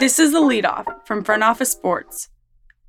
This is the leadoff from Front Office Sports.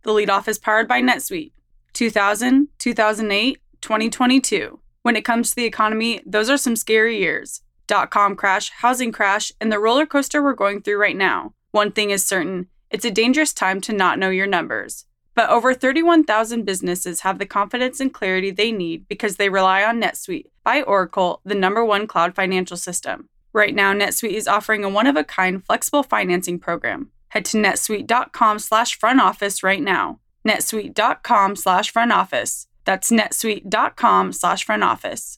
The leadoff is powered by NetSuite. 2000, 2008, 2022. When it comes to the economy, those are some scary years. Dot com crash, housing crash, and the roller coaster we're going through right now. One thing is certain it's a dangerous time to not know your numbers. But over 31,000 businesses have the confidence and clarity they need because they rely on NetSuite by Oracle, the number one cloud financial system. Right now, NetSuite is offering a one-of-a-kind flexible financing program. Head to netsuite.com slash front office right now. netsuite.com slash front office. That's netsuite.com slash front office.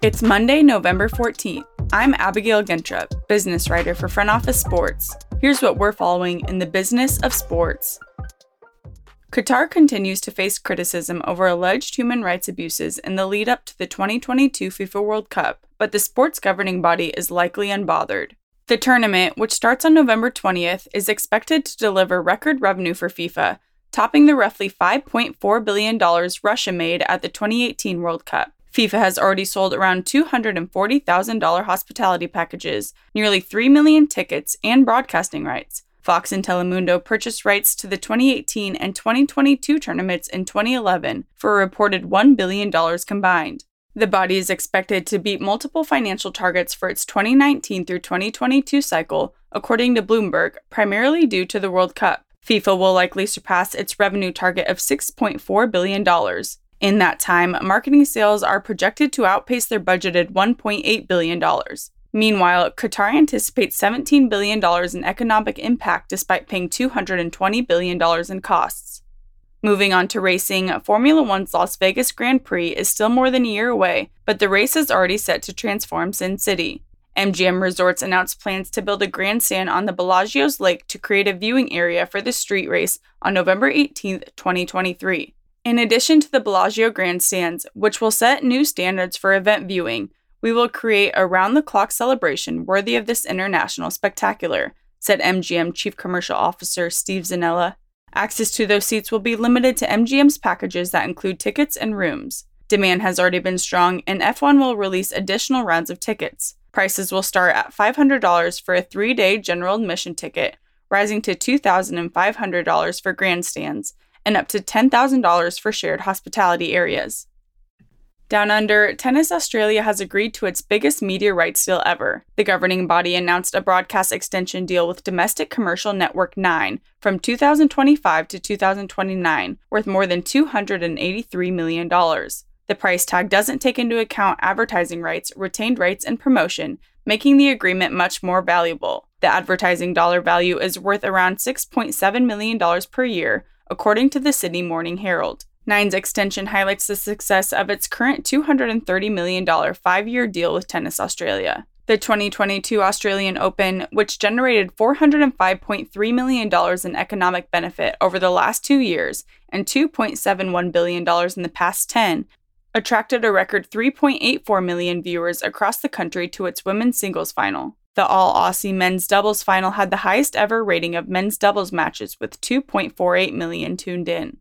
It's Monday, November 14th. I'm Abigail Gentrup, business writer for Front Office Sports. Here's what we're following in the business of sports. Qatar continues to face criticism over alleged human rights abuses in the lead up to the 2022 FIFA World Cup, but the sports governing body is likely unbothered. The tournament, which starts on November 20th, is expected to deliver record revenue for FIFA, topping the roughly $5.4 billion Russia made at the 2018 World Cup. FIFA has already sold around $240,000 hospitality packages, nearly 3 million tickets, and broadcasting rights, Fox and Telemundo purchased rights to the 2018 and 2022 tournaments in 2011 for a reported $1 billion combined. The body is expected to beat multiple financial targets for its 2019 through 2022 cycle, according to Bloomberg, primarily due to the World Cup. FIFA will likely surpass its revenue target of $6.4 billion. In that time, marketing sales are projected to outpace their budgeted $1.8 billion. Meanwhile, Qatar anticipates $17 billion in economic impact despite paying $220 billion in costs. Moving on to racing, Formula One's Las Vegas Grand Prix is still more than a year away, but the race is already set to transform Sin City. MGM Resorts announced plans to build a grandstand on the Bellagio's lake to create a viewing area for the street race on November 18, 2023. In addition to the Bellagio grandstands, which will set new standards for event viewing, we will create a round the clock celebration worthy of this international spectacular, said MGM Chief Commercial Officer Steve Zanella. Access to those seats will be limited to MGM's packages that include tickets and rooms. Demand has already been strong, and F1 will release additional rounds of tickets. Prices will start at $500 for a three day general admission ticket, rising to $2,500 for grandstands, and up to $10,000 for shared hospitality areas. Down under, Tennis Australia has agreed to its biggest media rights deal ever. The governing body announced a broadcast extension deal with domestic commercial network 9 from 2025 to 2029, worth more than $283 million. The price tag doesn't take into account advertising rights, retained rights, and promotion, making the agreement much more valuable. The advertising dollar value is worth around $6.7 million per year, according to the Sydney Morning Herald. Nine's extension highlights the success of its current $230 million five year deal with Tennis Australia. The 2022 Australian Open, which generated $405.3 million in economic benefit over the last two years and $2.71 billion in the past 10, attracted a record 3.84 million viewers across the country to its women's singles final. The All Aussie men's doubles final had the highest ever rating of men's doubles matches with 2.48 million tuned in.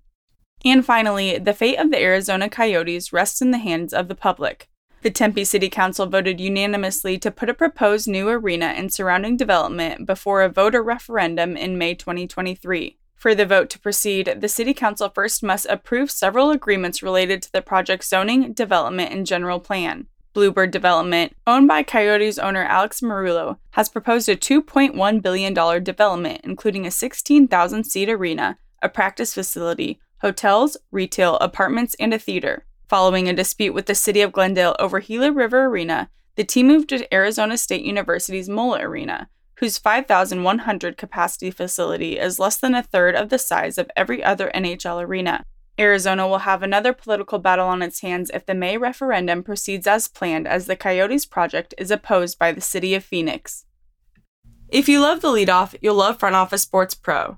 And finally, the fate of the Arizona Coyotes rests in the hands of the public. The Tempe City Council voted unanimously to put a proposed new arena and surrounding development before a voter referendum in May 2023. For the vote to proceed, the City Council first must approve several agreements related to the project's zoning, development, and general plan. Bluebird Development, owned by Coyotes owner Alex Meruelo, has proposed a $2.1 billion development, including a 16,000 seat arena, a practice facility, hotels, retail, apartments, and a theater. Following a dispute with the city of Glendale over Gila River Arena, the team moved to Arizona State University's Mullett Arena, whose 5,100 capacity facility is less than a third of the size of every other NHL arena. Arizona will have another political battle on its hands if the May referendum proceeds as planned, as the Coyotes project is opposed by the city of Phoenix. If you love the leadoff, you'll love Front Office Sports Pro.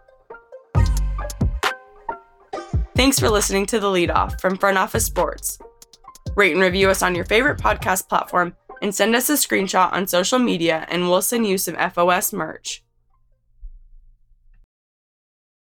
Thanks for listening to The Lead Off from Front Office Sports. Rate and review us on your favorite podcast platform and send us a screenshot on social media, and we'll send you some FOS merch.